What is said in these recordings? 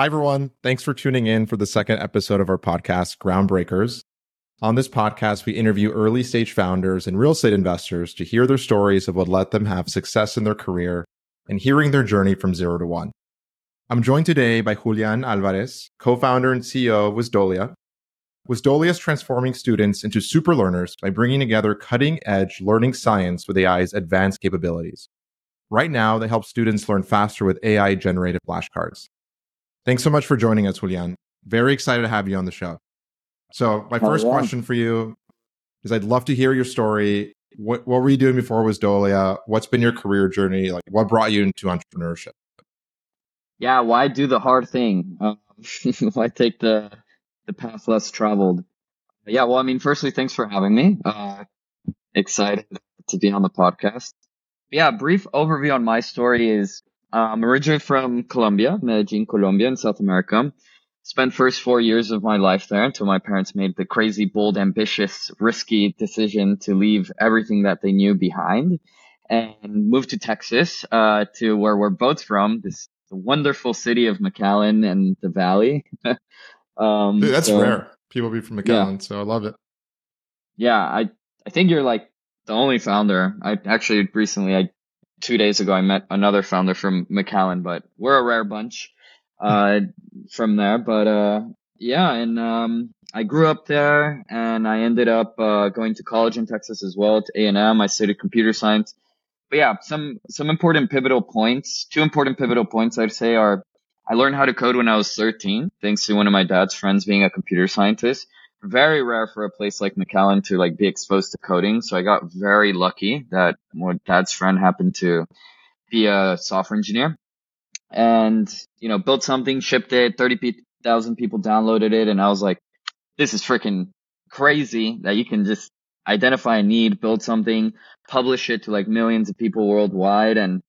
Hi, everyone. Thanks for tuning in for the second episode of our podcast, Groundbreakers. On this podcast, we interview early stage founders and real estate investors to hear their stories of what let them have success in their career and hearing their journey from zero to one. I'm joined today by Julian Alvarez, co founder and CEO of Wisdolia. Wisdolia is transforming students into super learners by bringing together cutting edge learning science with AI's advanced capabilities. Right now, they help students learn faster with AI generated flashcards. Thanks so much for joining us, Julian. Very excited to have you on the show. So, my first yeah. question for you is I'd love to hear your story. What, what were you doing before Wisdolia? What's been your career journey? Like, what brought you into entrepreneurship? Yeah, why do the hard thing? Um, why take the the path less traveled? Yeah, well, I mean, firstly, thanks for having me. Uh, excited to be on the podcast. Yeah, brief overview on my story is I'm originally from Colombia, Medellin, Colombia, in South America. Spent first four years of my life there until my parents made the crazy, bold, ambitious, risky decision to leave everything that they knew behind and moved to Texas, uh, to where we're both from, this wonderful city of McAllen and the Valley. um, Dude, that's so, rare. People be from McAllen, yeah. so I love it. Yeah, I I think you're like the only founder. I actually recently I two days ago, I met another founder from McAllen, but we're a rare bunch uh, from there. But uh, yeah, and um, I grew up there, and I ended up uh, going to college in Texas as well to A and M. I studied computer science. But yeah, some some important pivotal points. Two important pivotal points I'd say are I learned how to code when I was 13, thanks to one of my dad's friends being a computer scientist very rare for a place like McAllen to like be exposed to coding. So I got very lucky that my dad's friend happened to be a software engineer and, you know, built something, shipped it, 30,000 people downloaded it. And I was like, this is freaking crazy that you can just identify a need, build something, publish it to like millions of people worldwide. And,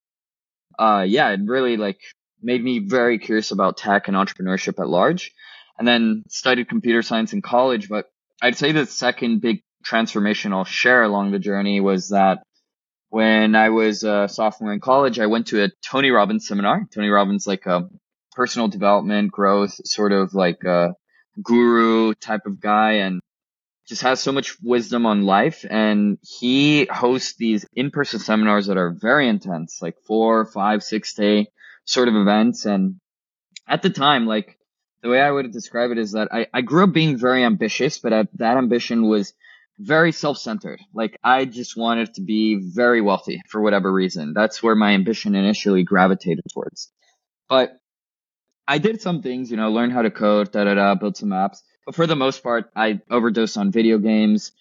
uh, yeah, it really like made me very curious about tech and entrepreneurship at large and then studied computer science in college. But I'd say the second big transformation I'll share along the journey was that when I was a sophomore in college, I went to a Tony Robbins seminar. Tony Robbins, like a personal development, growth, sort of like a guru type of guy, and just has so much wisdom on life. And he hosts these in-person seminars that are very intense, like four, five, six day sort of events. And at the time, like the way I would describe it is that I, I grew up being very ambitious, but I, that ambition was very self-centered. Like I just wanted to be very wealthy for whatever reason. That's where my ambition initially gravitated towards. But I did some things, you know, learn how to code, da da da, build some apps. But for the most part, I overdosed on video games.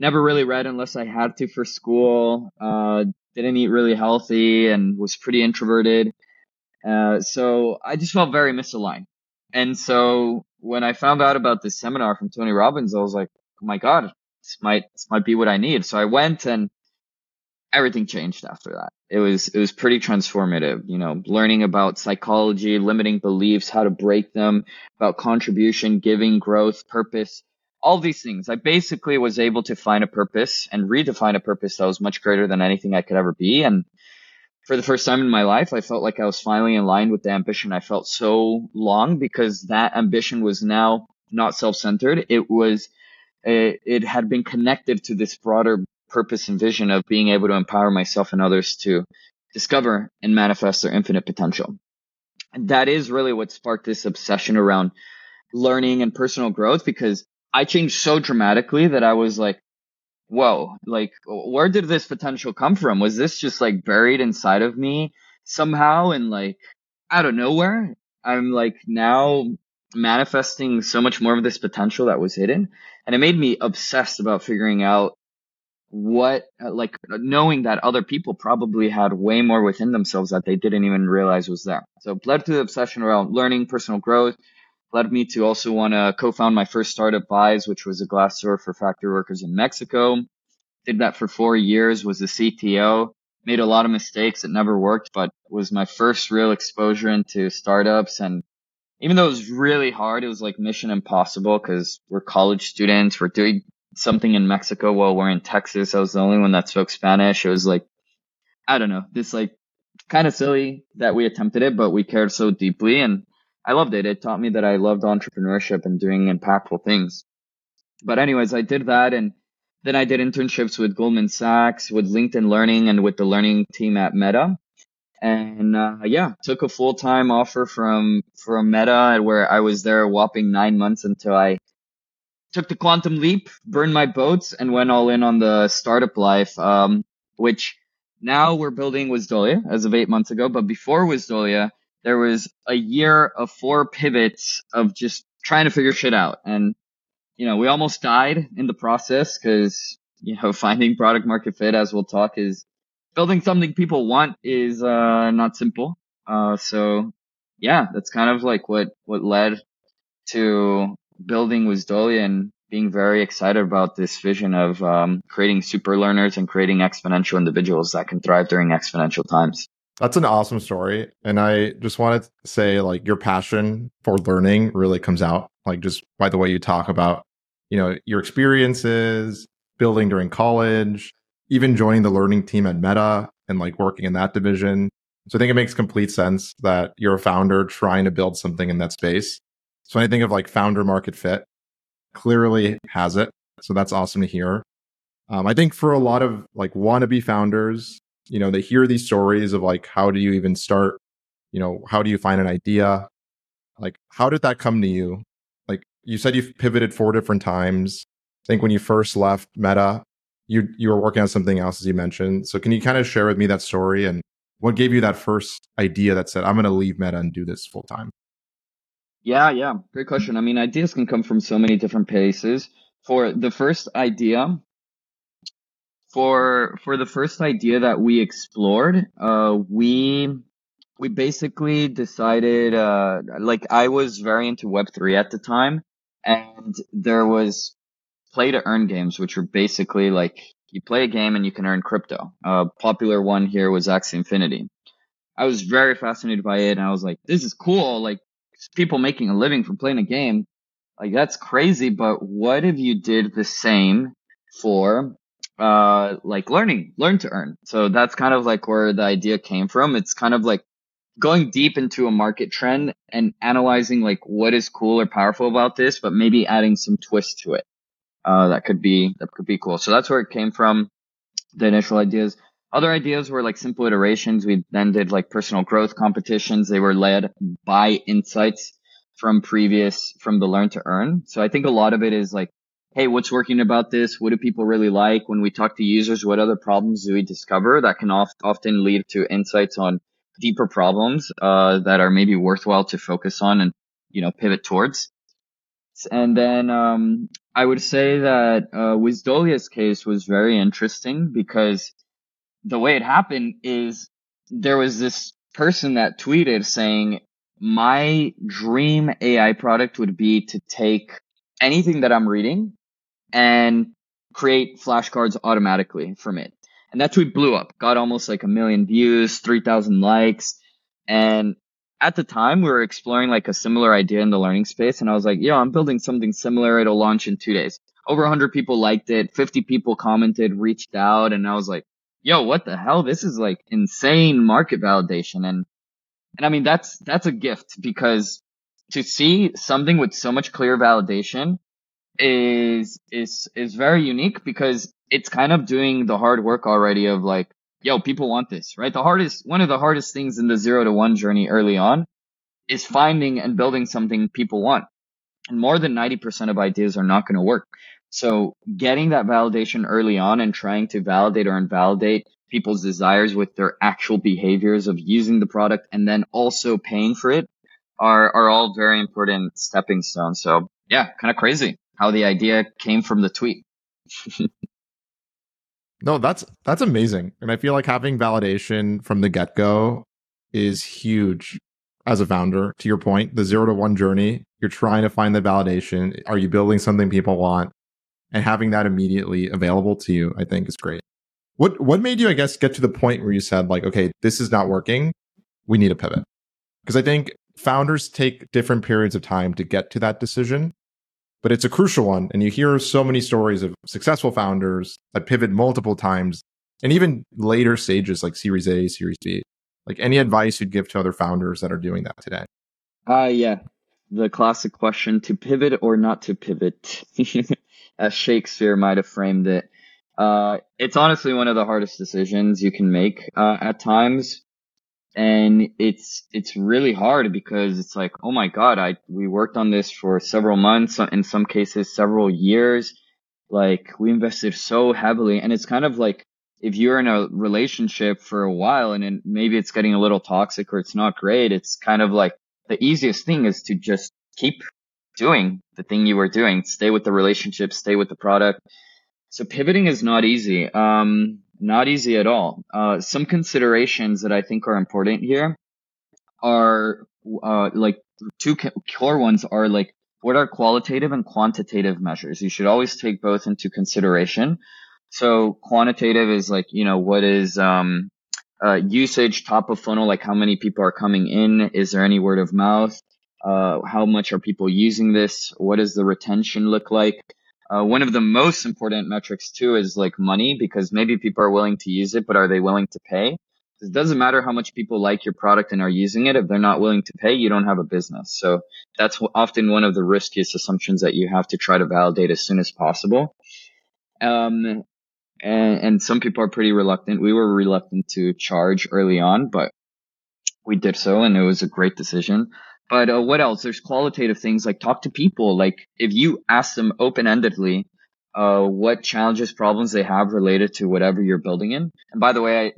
Never really read unless I had to for school. Uh, didn't eat really healthy and was pretty introverted. Uh, so I just felt very misaligned. And so when I found out about this seminar from Tony Robbins, I was like, oh my God, this might, this might be what I need. So I went and everything changed after that. It was, it was pretty transformative, you know, learning about psychology, limiting beliefs, how to break them, about contribution, giving, growth, purpose, all these things. I basically was able to find a purpose and redefine a purpose that was much greater than anything I could ever be. And for the first time in my life, I felt like I was finally in line with the ambition I felt so long because that ambition was now not self-centered. It was, it, it had been connected to this broader purpose and vision of being able to empower myself and others to discover and manifest their infinite potential. And that is really what sparked this obsession around learning and personal growth because I changed so dramatically that I was like, whoa, like where did this potential come from? Was this just like buried inside of me somehow and like out of nowhere? I'm like now manifesting so much more of this potential that was hidden. And it made me obsessed about figuring out what, like knowing that other people probably had way more within themselves that they didn't even realize was there. So led to the obsession around learning, personal growth, led me to also want to co-found my first startup Vise, which was a glass store for factory workers in Mexico. Did that for four years, was the CTO, made a lot of mistakes. It never worked, but was my first real exposure into startups. And even though it was really hard, it was like mission impossible because we're college students. We're doing something in Mexico while we're in Texas. I was the only one that spoke Spanish. It was like, I don't know, this like kind of silly that we attempted it, but we cared so deeply. And I loved it. It taught me that I loved entrepreneurship and doing impactful things. But anyways, I did that and then I did internships with Goldman Sachs, with LinkedIn Learning, and with the learning team at Meta. And uh, yeah, took a full time offer from from Meta, where I was there a whopping nine months until I took the quantum leap, burned my boats, and went all in on the startup life. Um, which now we're building with Wisdolia as of eight months ago, but before with Wisdolia, there was a year of four pivots of just trying to figure shit out. And you know, we almost died in the process because, you know, finding product market fit, as we'll talk, is building something people want is, uh, not simple. Uh, so yeah, that's kind of like what, what led to building Wisdolia and being very excited about this vision of, um, creating super learners and creating exponential individuals that can thrive during exponential times. That's an awesome story. And I just wanted to say, like, your passion for learning really comes out, like, just by the way you talk about, you know, your experiences, building during college, even joining the learning team at Meta and like working in that division. So I think it makes complete sense that you're a founder trying to build something in that space. So when I think of like founder market fit, clearly has it. So that's awesome to hear. Um, I think for a lot of like wannabe founders, you know, they hear these stories of like, how do you even start? You know, how do you find an idea? Like, how did that come to you? Like, you said you've pivoted four different times. I think when you first left Meta, you you were working on something else, as you mentioned. So, can you kind of share with me that story and what gave you that first idea that said, "I'm going to leave Meta and do this full time"? Yeah, yeah, great question. I mean, ideas can come from so many different places. For the first idea, for for the first idea that we explored, uh, we we basically decided, uh, like I was very into Web three at the time, and there was play to earn games, which were basically like you play a game and you can earn crypto. A popular one here was Axie Infinity. I was very fascinated by it, and I was like, this is cool. Like people making a living from playing a game. Like that's crazy, but what if you did the same for uh, like learning, learn to earn. So that's kind of like where the idea came from. It's kind of like going deep into a market trend and analyzing like what is cool or powerful about this, but maybe adding some twist to it. Uh, that could be, that could be cool. So that's where it came from. The initial ideas. Other ideas were like simple iterations. We then did like personal growth competitions. They were led by insights from previous, from the learn to earn. So I think a lot of it is like hey, what's working about this? What do people really like? When we talk to users, what other problems do we discover that can oft- often lead to insights on deeper problems uh, that are maybe worthwhile to focus on and you know pivot towards. And then um, I would say that uh, Wisdolia's case was very interesting because the way it happened is there was this person that tweeted saying, "My dream AI product would be to take." anything that I'm reading and create flashcards automatically from it. And that tweet blew up, got almost like a million views, 3,000 likes. And at the time, we were exploring like a similar idea in the learning space. And I was like, yo, I'm building something similar. It'll launch in two days. Over 100 people liked it, 50 people commented, reached out. And I was like, yo, what the hell? This is like insane market validation. And, and I mean, that's, that's a gift because to see something with so much clear validation is is is very unique because it's kind of doing the hard work already of like yo people want this right? The hardest one of the hardest things in the zero to one journey early on is finding and building something people want. And more than 90% of ideas are not going to work. So getting that validation early on and trying to validate or invalidate people's desires with their actual behaviors of using the product and then also paying for it are are all very important stepping stones. So yeah kind of crazy how the idea came from the tweet. no, that's that's amazing. And I feel like having validation from the get-go is huge as a founder. To your point, the 0 to 1 journey, you're trying to find the validation. Are you building something people want? And having that immediately available to you, I think is great. What what made you, I guess, get to the point where you said like, okay, this is not working. We need a pivot. Because I think founders take different periods of time to get to that decision but it's a crucial one. And you hear so many stories of successful founders that pivot multiple times and even later stages like Series A, Series B. Like any advice you'd give to other founders that are doing that today? Uh yeah. The classic question to pivot or not to pivot, as Shakespeare might have framed it. Uh, it's honestly one of the hardest decisions you can make uh, at times, and it's it's really hard because it's like, oh my god, I we worked on this for several months, in some cases several years. Like we invested so heavily, and it's kind of like if you're in a relationship for a while and then maybe it's getting a little toxic or it's not great, it's kind of like the easiest thing is to just keep doing the thing you were doing, stay with the relationship, stay with the product. So pivoting is not easy. Um, not easy at all. Uh, some considerations that I think are important here are, uh, like two core ones are like, what are qualitative and quantitative measures? You should always take both into consideration. So quantitative is like, you know, what is, um, uh, usage, top of funnel, like how many people are coming in? Is there any word of mouth? Uh, how much are people using this? What does the retention look like? Uh, one of the most important metrics too is like money because maybe people are willing to use it, but are they willing to pay? It doesn't matter how much people like your product and are using it. If they're not willing to pay, you don't have a business. So that's often one of the riskiest assumptions that you have to try to validate as soon as possible. Um, and, and some people are pretty reluctant. We were reluctant to charge early on, but we did so and it was a great decision. But uh, what else? There's qualitative things like talk to people. Like if you ask them open endedly, uh, what challenges, problems they have related to whatever you're building in. And by the way, I,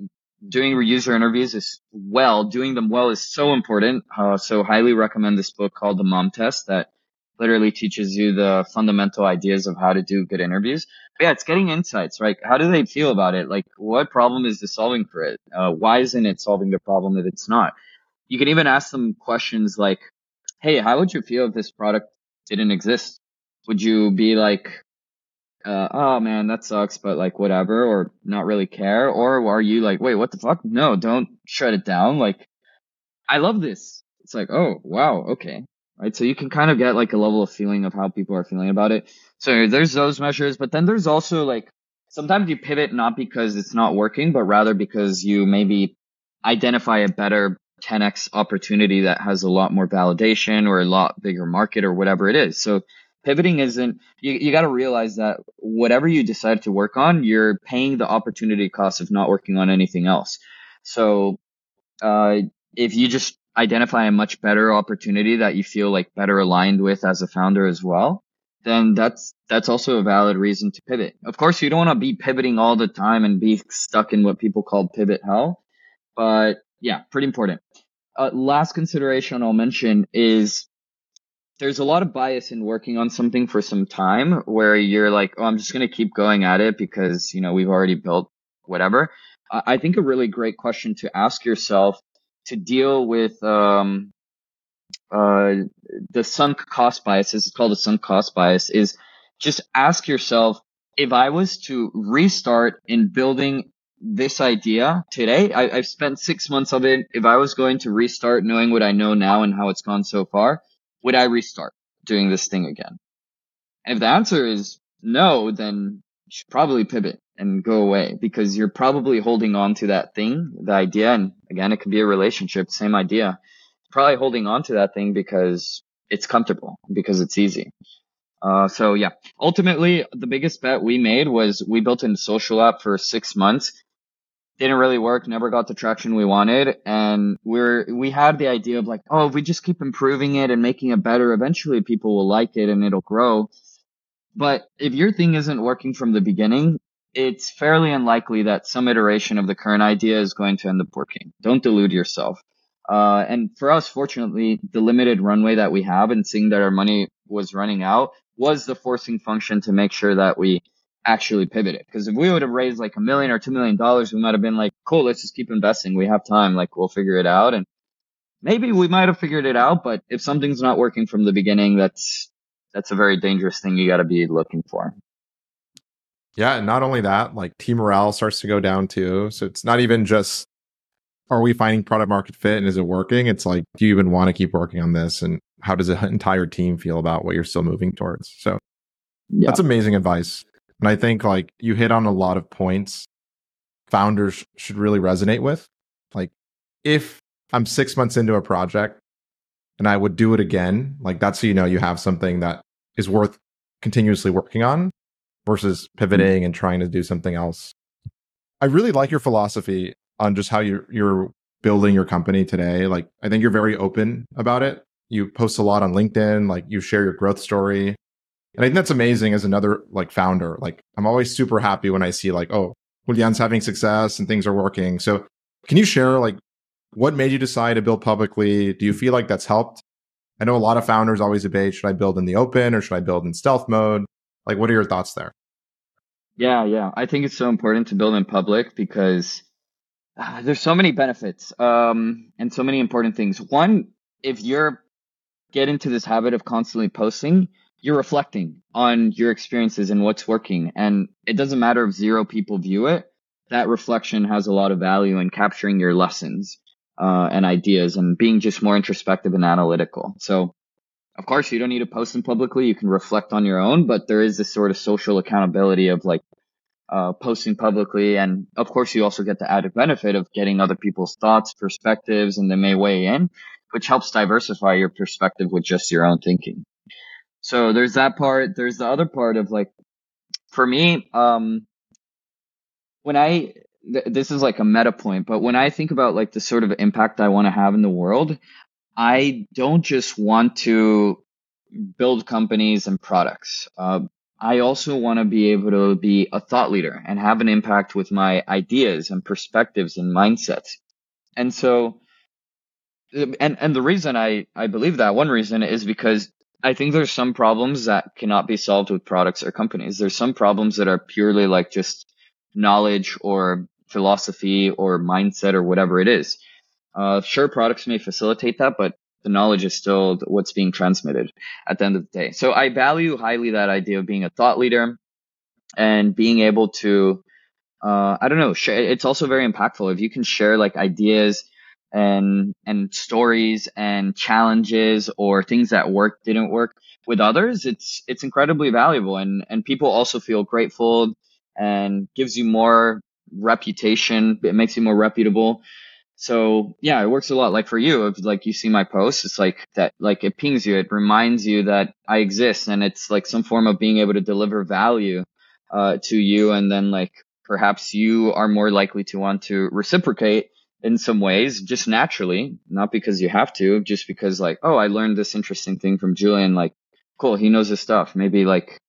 doing user interviews is well, doing them well is so important. Uh, so highly recommend this book called The Mom Test that literally teaches you the fundamental ideas of how to do good interviews. But yeah, it's getting insights, right? How do they feel about it? Like, what problem is this solving for it? Uh, why isn't it solving the problem if it's not? You can even ask them questions like, Hey, how would you feel if this product didn't exist? Would you be like, uh, oh man, that sucks, but like whatever, or not really care? Or are you like, wait, what the fuck? No, don't shut it down. Like, I love this. It's like, oh, wow, okay right? So you can kind of get like a level of feeling of how people are feeling about it. So there's those measures, but then there's also like sometimes you pivot not because it's not working, but rather because you maybe identify a better 10x opportunity that has a lot more validation or a lot bigger market or whatever it is. So pivoting isn't you, you got to realize that whatever you decide to work on, you're paying the opportunity cost of not working on anything else. So uh, if you just identify a much better opportunity that you feel like better aligned with as a founder as well, then that's that's also a valid reason to pivot. Of course, you don't want to be pivoting all the time and be stuck in what people call pivot hell, but yeah, pretty important. Uh, last consideration I'll mention is there's a lot of bias in working on something for some time where you're like, oh, I'm just going to keep going at it because, you know, we've already built whatever. I think a really great question to ask yourself to deal with um, uh, the sunk cost bias, it's called the sunk cost bias, is just ask yourself if I was to restart in building this idea today, I, have spent six months of it. If I was going to restart knowing what I know now and how it's gone so far, would I restart doing this thing again? And if the answer is no, then you should probably pivot and go away because you're probably holding on to that thing, the idea. And again, it could be a relationship, same idea. Probably holding on to that thing because it's comfortable, because it's easy. Uh, so yeah, ultimately the biggest bet we made was we built a social app for six months. Didn't really work, never got the traction we wanted. And we're, we had the idea of like, oh, if we just keep improving it and making it better, eventually people will like it and it'll grow. But if your thing isn't working from the beginning, it's fairly unlikely that some iteration of the current idea is going to end up working. Don't delude yourself. Uh, and for us, fortunately, the limited runway that we have and seeing that our money was running out was the forcing function to make sure that we actually pivoted. Because if we would have raised like a million or two million dollars, we might have been like, cool, let's just keep investing. We have time. Like we'll figure it out. And maybe we might have figured it out, but if something's not working from the beginning, that's, that's a very dangerous thing you got to be looking for. Yeah, and not only that, like team morale starts to go down too. So it's not even just are we finding product market fit and is it working? It's like, do you even want to keep working on this? And how does the entire team feel about what you're still moving towards? So yeah. that's amazing advice. And I think like you hit on a lot of points founders should really resonate with. Like if I'm six months into a project and I would do it again. Like that's so you know you have something that is worth continuously working on versus pivoting and trying to do something else. I really like your philosophy on just how you're you're building your company today. Like I think you're very open about it. You post a lot on LinkedIn, like you share your growth story. And I think that's amazing as another like founder. Like I'm always super happy when I see like, oh, Julian's having success and things are working. So can you share like what made you decide to build publicly? Do you feel like that's helped? I know a lot of founders always debate should I build in the open or should I build in stealth mode? Like, what are your thoughts there? Yeah, yeah. I think it's so important to build in public because uh, there's so many benefits um, and so many important things. One, if you're get into this habit of constantly posting, you're reflecting on your experiences and what's working. And it doesn't matter if zero people view it, that reflection has a lot of value in capturing your lessons uh, and ideas and being just more introspective and analytical. So, of course, you don't need to post them publicly. You can reflect on your own, but there is this sort of social accountability of like uh, posting publicly. And of course, you also get the added benefit of getting other people's thoughts, perspectives, and they may weigh in, which helps diversify your perspective with just your own thinking. So there's that part. There's the other part of like, for me, um, when I th- this is like a meta point, but when I think about like the sort of impact I want to have in the world, I don't just want to build companies and products. Uh, I also want to be able to be a thought leader and have an impact with my ideas and perspectives and mindsets. And so, and and the reason I I believe that one reason is because I think there's some problems that cannot be solved with products or companies. There's some problems that are purely like just knowledge or philosophy or mindset or whatever it is. Uh, sure, products may facilitate that, but the knowledge is still what's being transmitted at the end of the day. So I value highly that idea of being a thought leader and being able to, uh, I don't know, share, it's also very impactful if you can share like ideas and and stories and challenges or things that work didn't work with others. It's it's incredibly valuable and and people also feel grateful and gives you more reputation. It makes you more reputable. So yeah, it works a lot. Like for you, if like you see my post, it's like that, like it pings you. It reminds you that I exist and it's like some form of being able to deliver value, uh, to you. And then like perhaps you are more likely to want to reciprocate in some ways, just naturally, not because you have to, just because like, oh, I learned this interesting thing from Julian. Like, cool. He knows his stuff. Maybe like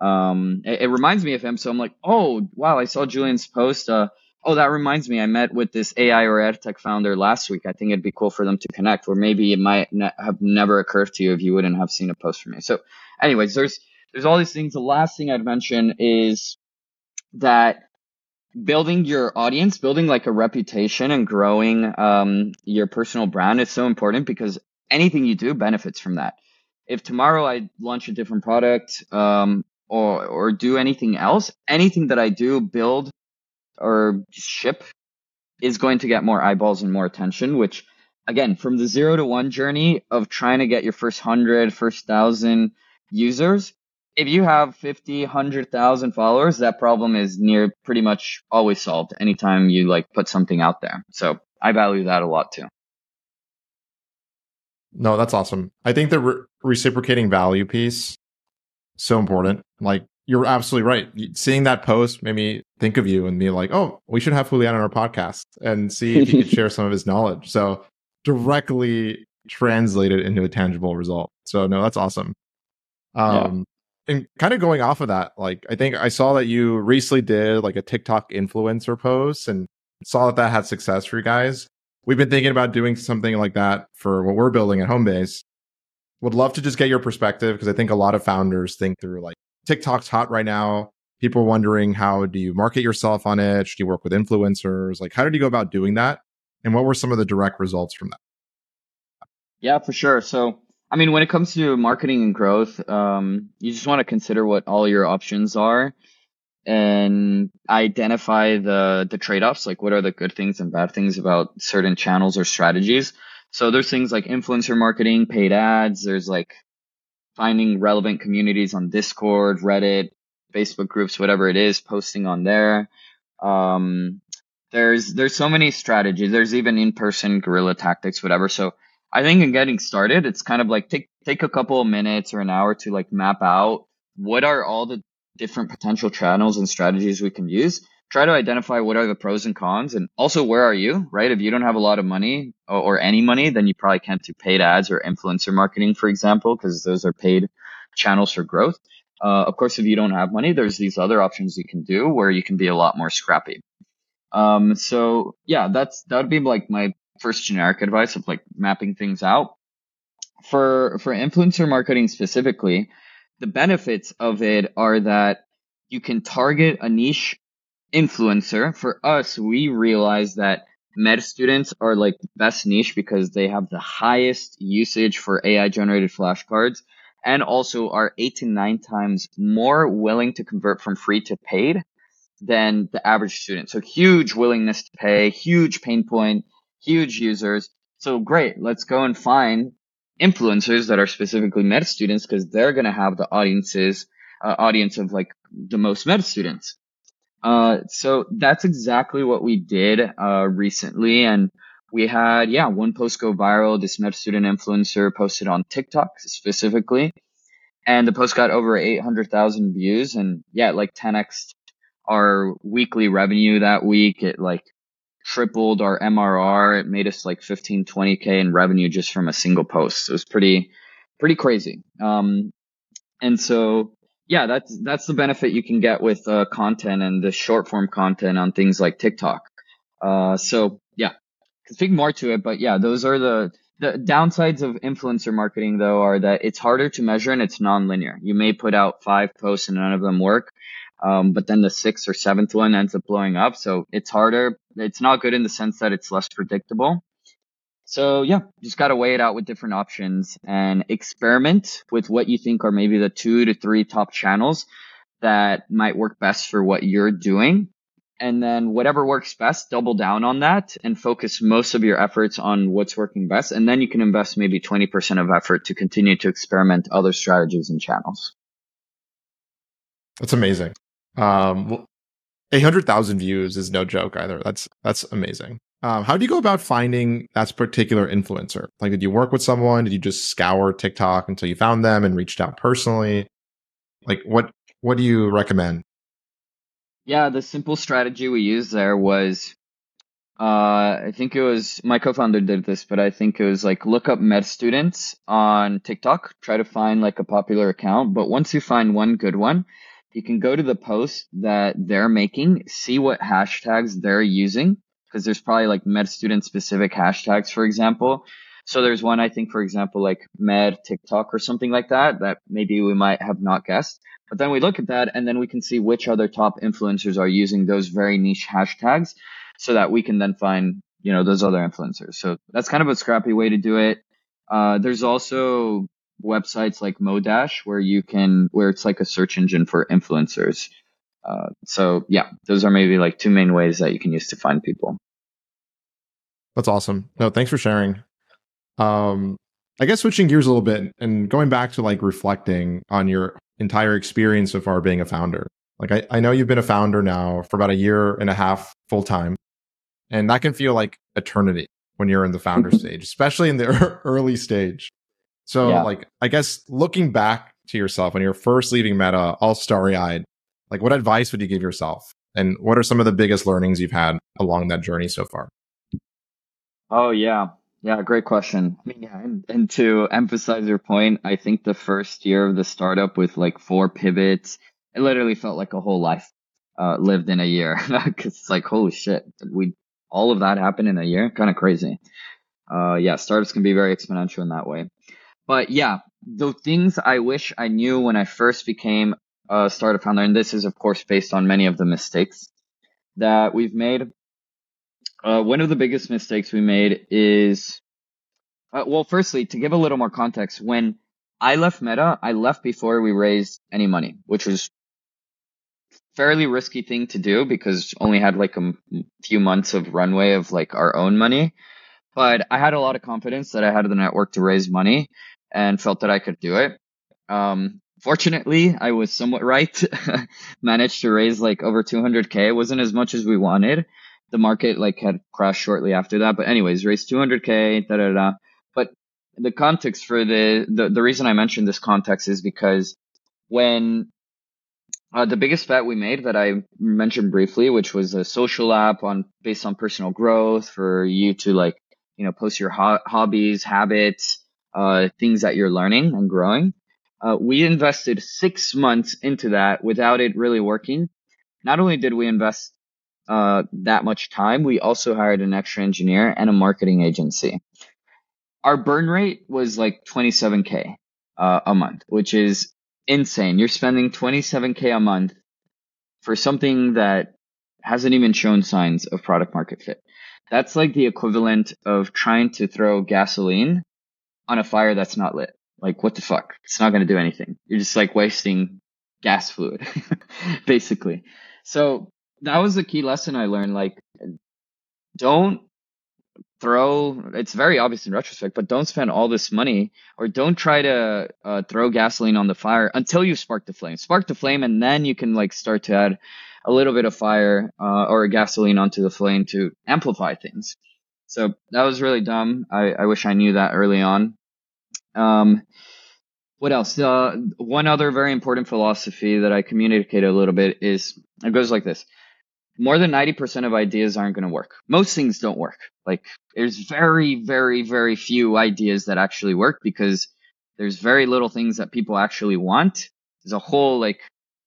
um, it, it, reminds me of him. So I'm like, oh wow, I saw Julian's post. Uh, oh, that reminds me, I met with this AI or EdTech founder last week. I think it'd be cool for them to connect, or maybe it might ne- have never occurred to you if you wouldn't have seen a post from me. So, anyways, there's there's all these things. The last thing I'd mention is that building your audience, building like a reputation and growing um, your personal brand is so important because anything you do benefits from that. If tomorrow I launch a different product, um, or or do anything else, anything that I do, build or ship is going to get more eyeballs and more attention, which again, from the zero to one journey of trying to get your first hundred, first thousand users, if you have 50, 100,000 followers, that problem is near pretty much always solved anytime you like put something out there. So I value that a lot too. No, that's awesome. I think the re- reciprocating value piece so important. Like you're absolutely right. Seeing that post made me think of you and be like, oh, we should have Julian on our podcast and see if he could share some of his knowledge. So directly translated into a tangible result. So no, that's awesome. Um, yeah. And kind of going off of that, like I think I saw that you recently did like a TikTok influencer post and saw that that had success for you guys. We've been thinking about doing something like that for what we're building at Homebase would love to just get your perspective because I think a lot of founders think through like TikTok's hot right now. People are wondering how do you market yourself on it? Do you work with influencers? Like, how did you go about doing that? And what were some of the direct results from that? Yeah, for sure. So, I mean, when it comes to marketing and growth, um, you just want to consider what all your options are and identify the the trade-offs like what are the good things and bad things about certain channels or strategies so there's things like influencer marketing, paid ads. There's like finding relevant communities on Discord, Reddit, Facebook groups, whatever it is, posting on there. Um, there's there's so many strategies. There's even in-person guerrilla tactics, whatever. So I think in getting started, it's kind of like take take a couple of minutes or an hour to like map out what are all the different potential channels and strategies we can use. Try to identify what are the pros and cons and also where are you, right? If you don't have a lot of money or, or any money, then you probably can't do paid ads or influencer marketing, for example, because those are paid channels for growth. Uh, of course, if you don't have money, there's these other options you can do where you can be a lot more scrappy. Um, so yeah, that's, that would be like my first generic advice of like mapping things out. For, for influencer marketing specifically, the benefits of it are that you can target a niche influencer. For us, we realize that med students are like the best niche because they have the highest usage for AI generated flashcards and also are eight to nine times more willing to convert from free to paid than the average student. So huge willingness to pay, huge pain point, huge users. So great. Let's go and find influencers that are specifically med students because they're going to have the audiences, uh, audience of like the most med students. Uh, so that's exactly what we did, uh, recently. And we had, yeah, one post go viral. This med student influencer posted on TikTok specifically. And the post got over 800,000 views and yeah, like 10x our weekly revenue that week. It like tripled our MRR. It made us like 15, 20K in revenue just from a single post. It was pretty, pretty crazy. Um, and so, yeah, that's, that's the benefit you can get with, uh, content and the short form content on things like TikTok. Uh, so yeah, can speak more to it, but yeah, those are the, the downsides of influencer marketing though are that it's harder to measure and it's non-linear. You may put out five posts and none of them work. Um, but then the sixth or seventh one ends up blowing up. So it's harder. It's not good in the sense that it's less predictable. So yeah, just got to weigh it out with different options and experiment with what you think are maybe the two to three top channels that might work best for what you're doing. And then whatever works best, double down on that and focus most of your efforts on what's working best. And then you can invest maybe 20% of effort to continue to experiment other strategies and channels. That's amazing. Um, 800,000 views is no joke either. That's, that's amazing. Um, how do you go about finding that particular influencer? Like, did you work with someone? Did you just scour TikTok until you found them and reached out personally? Like, what, what do you recommend? Yeah, the simple strategy we used there was, uh, I think it was my co-founder did this, but I think it was like look up med students on TikTok, try to find like a popular account. But once you find one good one, you can go to the post that they're making, see what hashtags they're using, because there's probably like med student specific hashtags, for example. So there's one, I think, for example, like med TikTok or something like that, that maybe we might have not guessed. But then we look at that and then we can see which other top influencers are using those very niche hashtags so that we can then find, you know, those other influencers. So that's kind of a scrappy way to do it. Uh, there's also websites like Modash where you can where it's like a search engine for influencers. Uh, so yeah, those are maybe like two main ways that you can use to find people. That's awesome. No, thanks for sharing. Um, I guess switching gears a little bit and going back to like reflecting on your entire experience so far being a founder. Like I, I know you've been a founder now for about a year and a half full time. And that can feel like eternity when you're in the founder stage, especially in the early stage. So, yeah. like, I guess looking back to yourself when you're first leaving Meta, all starry eyed, like, what advice would you give yourself? And what are some of the biggest learnings you've had along that journey so far? Oh, yeah. Yeah, great question. I mean, yeah, and, and to emphasize your point, I think the first year of the startup with like four pivots, it literally felt like a whole life uh, lived in a year. Cause it's like, holy shit, we all of that happened in a year? Kind of crazy. Uh, yeah, startups can be very exponential in that way. But yeah, the things I wish I knew when I first became a startup founder, and this is of course based on many of the mistakes that we've made. Uh, one of the biggest mistakes we made is, uh, well, firstly, to give a little more context, when I left Meta, I left before we raised any money, which was fairly risky thing to do because only had like a few months of runway of like our own money. But I had a lot of confidence that I had the network to raise money and felt that I could do it. Um, fortunately, I was somewhat right. Managed to raise like over 200k. It wasn't as much as we wanted. The market like had crashed shortly after that, but anyways, raised 200k. Da da da. But the context for the, the the reason I mentioned this context is because when uh, the biggest bet we made that I mentioned briefly, which was a social app on based on personal growth for you to like, you know, post your ho- hobbies, habits, uh, things that you're learning and growing. Uh, we invested six months into that without it really working. Not only did we invest uh, that much time, we also hired an extra engineer and a marketing agency. Our burn rate was like 27k uh, a month, which is insane. You're spending 27k a month for something that hasn't even shown signs of product market fit. That's like the equivalent of trying to throw gasoline on a fire that's not lit. Like, what the fuck? It's not going to do anything. You're just like wasting gas fluid, basically. So that was the key lesson I learned. Like, don't throw it's very obvious in retrospect but don't spend all this money or don't try to uh, throw gasoline on the fire until you spark the flame spark the flame and then you can like start to add a little bit of fire uh, or gasoline onto the flame to amplify things so that was really dumb i, I wish i knew that early on um, what else uh, one other very important philosophy that i communicate a little bit is it goes like this more than 90% of ideas aren't going to work. Most things don't work. Like there's very, very, very few ideas that actually work because there's very little things that people actually want. There's a whole like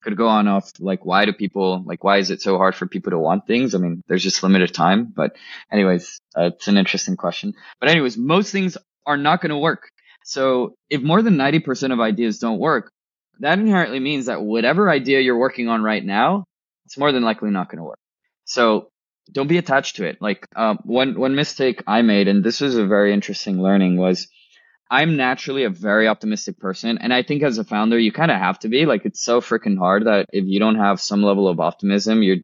could go on off like why do people like why is it so hard for people to want things? I mean, there's just limited time, but anyways, uh, it's an interesting question. But anyways, most things are not going to work. So if more than 90% of ideas don't work, that inherently means that whatever idea you're working on right now it's more than likely not going to work. So don't be attached to it. Like um, one one mistake I made, and this was a very interesting learning, was I'm naturally a very optimistic person, and I think as a founder, you kind of have to be. Like it's so freaking hard that if you don't have some level of optimism, you're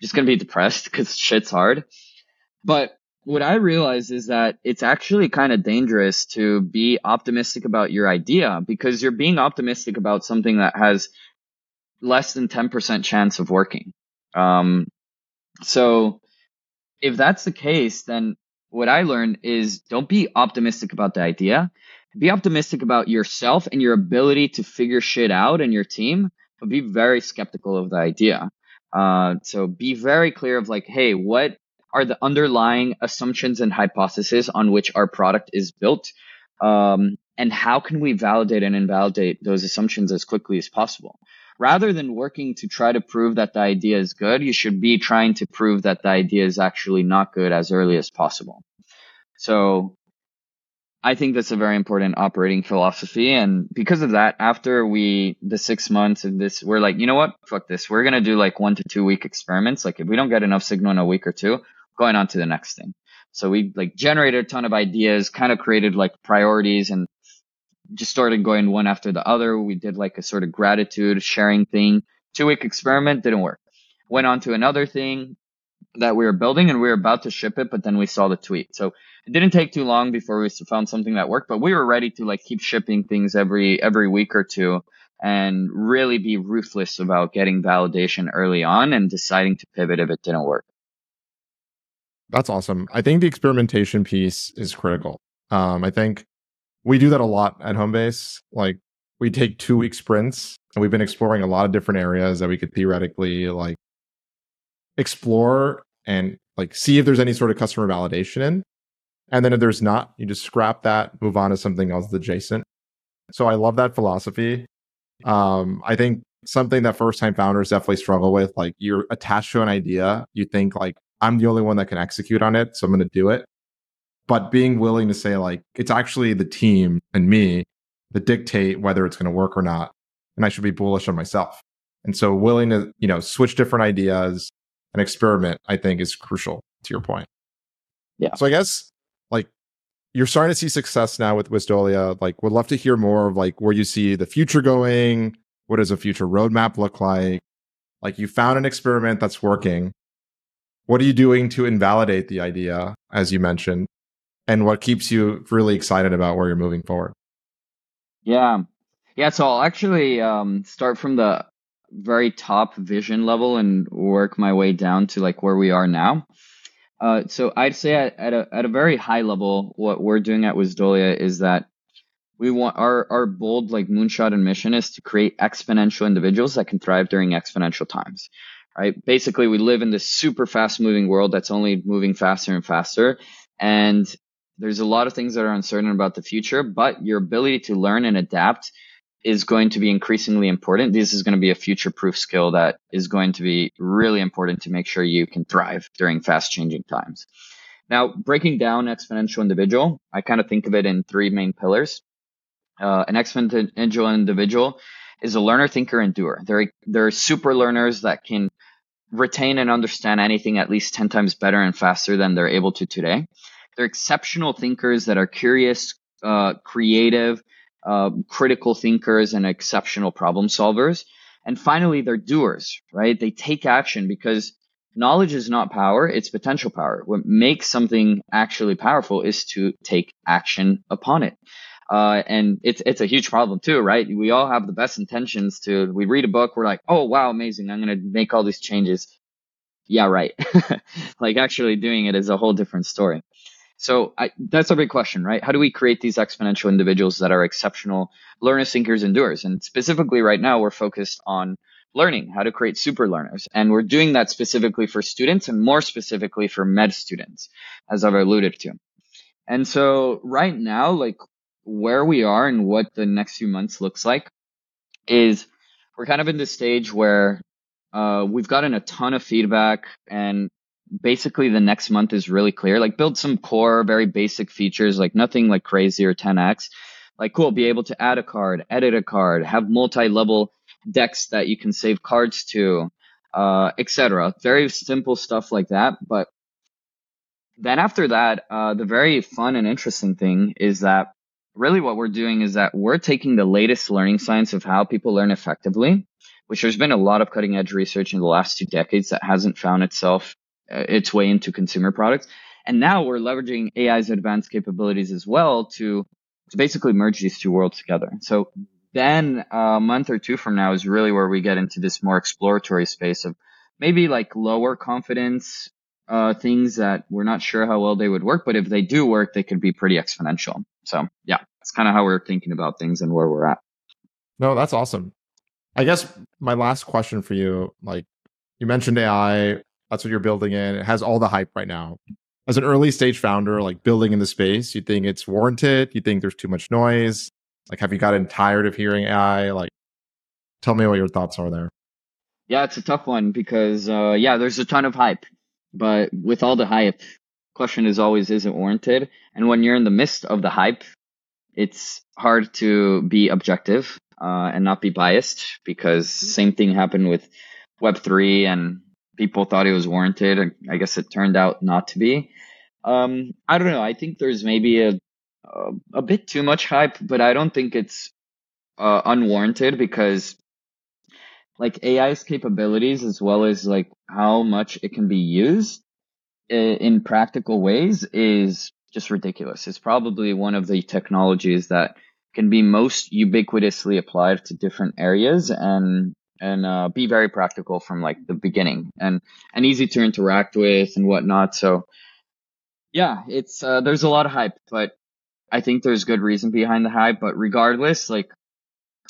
just gonna be depressed because shit's hard. But what I realized is that it's actually kind of dangerous to be optimistic about your idea because you're being optimistic about something that has less than 10% chance of working. Um, so if that's the case, then what I learned is don't be optimistic about the idea. Be optimistic about yourself and your ability to figure shit out and your team, but be very skeptical of the idea. Uh, so be very clear of like, hey, what are the underlying assumptions and hypotheses on which our product is built? Um, and how can we validate and invalidate those assumptions as quickly as possible? Rather than working to try to prove that the idea is good, you should be trying to prove that the idea is actually not good as early as possible. So I think that's a very important operating philosophy. And because of that, after we, the six months of this, we're like, you know what? Fuck this. We're going to do like one to two week experiments. Like if we don't get enough signal in a week or two, going on to the next thing. So we like generated a ton of ideas, kind of created like priorities and just started going one after the other. We did like a sort of gratitude sharing thing. Two week experiment didn't work. Went on to another thing that we were building and we were about to ship it, but then we saw the tweet. So it didn't take too long before we found something that worked, but we were ready to like keep shipping things every, every week or two and really be ruthless about getting validation early on and deciding to pivot if it didn't work. That's awesome. I think the experimentation piece is critical. Um, I think we do that a lot at Homebase. Like we take two week sprints and we've been exploring a lot of different areas that we could theoretically like explore and like see if there's any sort of customer validation in. And then if there's not, you just scrap that, move on to something else adjacent. So I love that philosophy. Um, I think something that first time founders definitely struggle with, like you're attached to an idea, you think like I'm the only one that can execute on it, so I'm going to do it but being willing to say like it's actually the team and me that dictate whether it's going to work or not and i should be bullish on myself and so willing to you know switch different ideas and experiment i think is crucial to your point yeah so i guess like you're starting to see success now with Wisdolia. Like, would love to hear more of like where you see the future going. What does a future roadmap look like? Like, you found an experiment that's working. What are you doing to invalidate the idea, as you mentioned? And what keeps you really excited about where you're moving forward? Yeah. Yeah. So I'll actually um, start from the very top vision level and work my way down to like where we are now. Uh, so I'd say at, at a at a very high level, what we're doing at Wisdolia is that we want our our bold like moonshot and mission is to create exponential individuals that can thrive during exponential times. Right? Basically, we live in this super fast moving world that's only moving faster and faster, and there's a lot of things that are uncertain about the future. But your ability to learn and adapt is going to be increasingly important. This is going to be a future proof skill that is going to be really important to make sure you can thrive during fast changing times. Now, breaking down exponential individual, I kind of think of it in three main pillars. Uh, an exponential individual is a learner, thinker, and doer. They're, they're super learners that can retain and understand anything at least 10 times better and faster than they're able to today. They're exceptional thinkers that are curious, uh, creative, uh, critical thinkers and exceptional problem solvers. And finally, they're doers, right? They take action because knowledge is not power, it's potential power. What makes something actually powerful is to take action upon it. Uh, and it's it's a huge problem too, right? We all have the best intentions to. We read a book, we're like, oh wow, amazing! I'm gonna make all these changes. Yeah, right. like actually doing it is a whole different story. So I, that's a big question, right? How do we create these exponential individuals that are exceptional learners, thinkers, and doers? And specifically right now, we're focused on learning, how to create super learners. And we're doing that specifically for students and more specifically for med students, as I've alluded to. And so right now, like where we are and what the next few months looks like is we're kind of in this stage where uh, we've gotten a ton of feedback and basically the next month is really clear. Like build some core, very basic features, like nothing like crazy or 10x. Like cool, be able to add a card, edit a card, have multi-level decks that you can save cards to, uh, etc. Very simple stuff like that. But then after that, uh, the very fun and interesting thing is that really what we're doing is that we're taking the latest learning science of how people learn effectively, which there's been a lot of cutting edge research in the last two decades that hasn't found itself its way into consumer products. And now we're leveraging AI's advanced capabilities as well to, to basically merge these two worlds together. So then a month or two from now is really where we get into this more exploratory space of maybe like lower confidence uh, things that we're not sure how well they would work, but if they do work, they could be pretty exponential. So yeah, it's kind of how we're thinking about things and where we're at. No, that's awesome. I guess my last question for you, like you mentioned AI, that's what you're building in. It has all the hype right now. As an early stage founder, like building in the space, you think it's warranted? You think there's too much noise? Like, have you gotten tired of hearing AI? Like, tell me what your thoughts are there. Yeah, it's a tough one because, uh, yeah, there's a ton of hype, but with all the hype, question is always, is it warranted? And when you're in the midst of the hype, it's hard to be objective uh, and not be biased because same thing happened with Web3 and people thought it was warranted. And I guess it turned out not to be. Um, I don't know. I think there's maybe a, a, a bit too much hype, but I don't think it's uh, unwarranted because like AI's capabilities as well as like how much it can be used in practical ways is just ridiculous. It's probably one of the technologies that can be most ubiquitously applied to different areas and and uh, be very practical from like the beginning and and easy to interact with and whatnot. So yeah, it's uh, there's a lot of hype, but I think there's good reason behind the hype. But regardless, like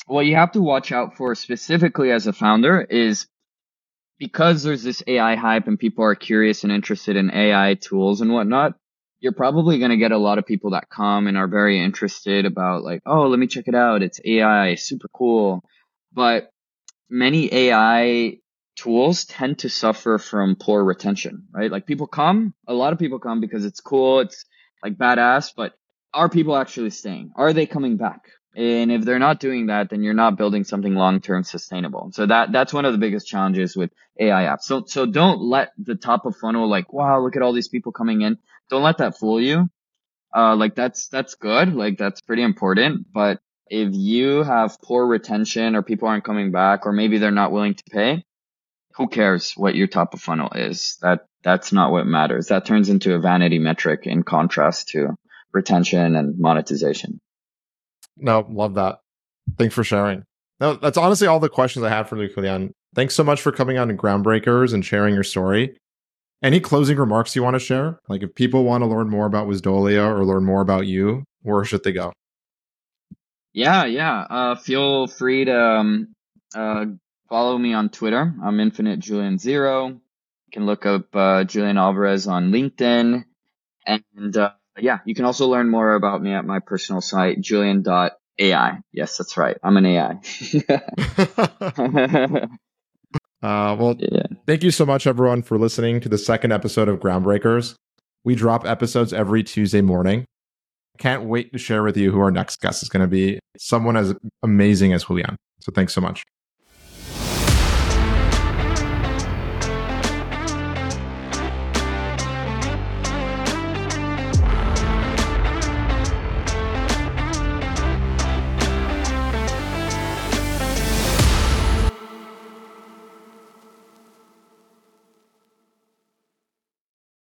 what you have to watch out for specifically as a founder is because there's this AI hype and people are curious and interested in AI tools and whatnot. You're probably going to get a lot of people that come and are very interested about like, oh, let me check it out. It's AI, super cool. But many AI tools tend to suffer from poor retention, right? Like people come, a lot of people come because it's cool, it's like badass, but are people actually staying? Are they coming back? And if they're not doing that, then you're not building something long-term sustainable. So that that's one of the biggest challenges with AI apps. So so don't let the top of funnel like, wow, look at all these people coming in. Don't let that fool you. Uh, like that's that's good. Like that's pretty important. But if you have poor retention or people aren't coming back or maybe they're not willing to pay, who cares what your top of funnel is? That that's not what matters. That turns into a vanity metric in contrast to retention and monetization. No, love that. Thanks for sharing. No, that's honestly all the questions I had for you, Julian. Thanks so much for coming on to Groundbreakers and sharing your story. Any closing remarks you want to share? Like if people want to learn more about Wisdolia or learn more about you, where should they go? Yeah, yeah. Uh, feel free to um, uh, follow me on Twitter. I'm Infinite Julian Zero. You can look up uh, Julian Alvarez on LinkedIn. And uh, yeah, you can also learn more about me at my personal site, julian.ai. Yes, that's right. I'm an AI. Uh, well, yeah. thank you so much, everyone, for listening to the second episode of Groundbreakers. We drop episodes every Tuesday morning. Can't wait to share with you who our next guest is going to be. Someone as amazing as Julian. So thanks so much.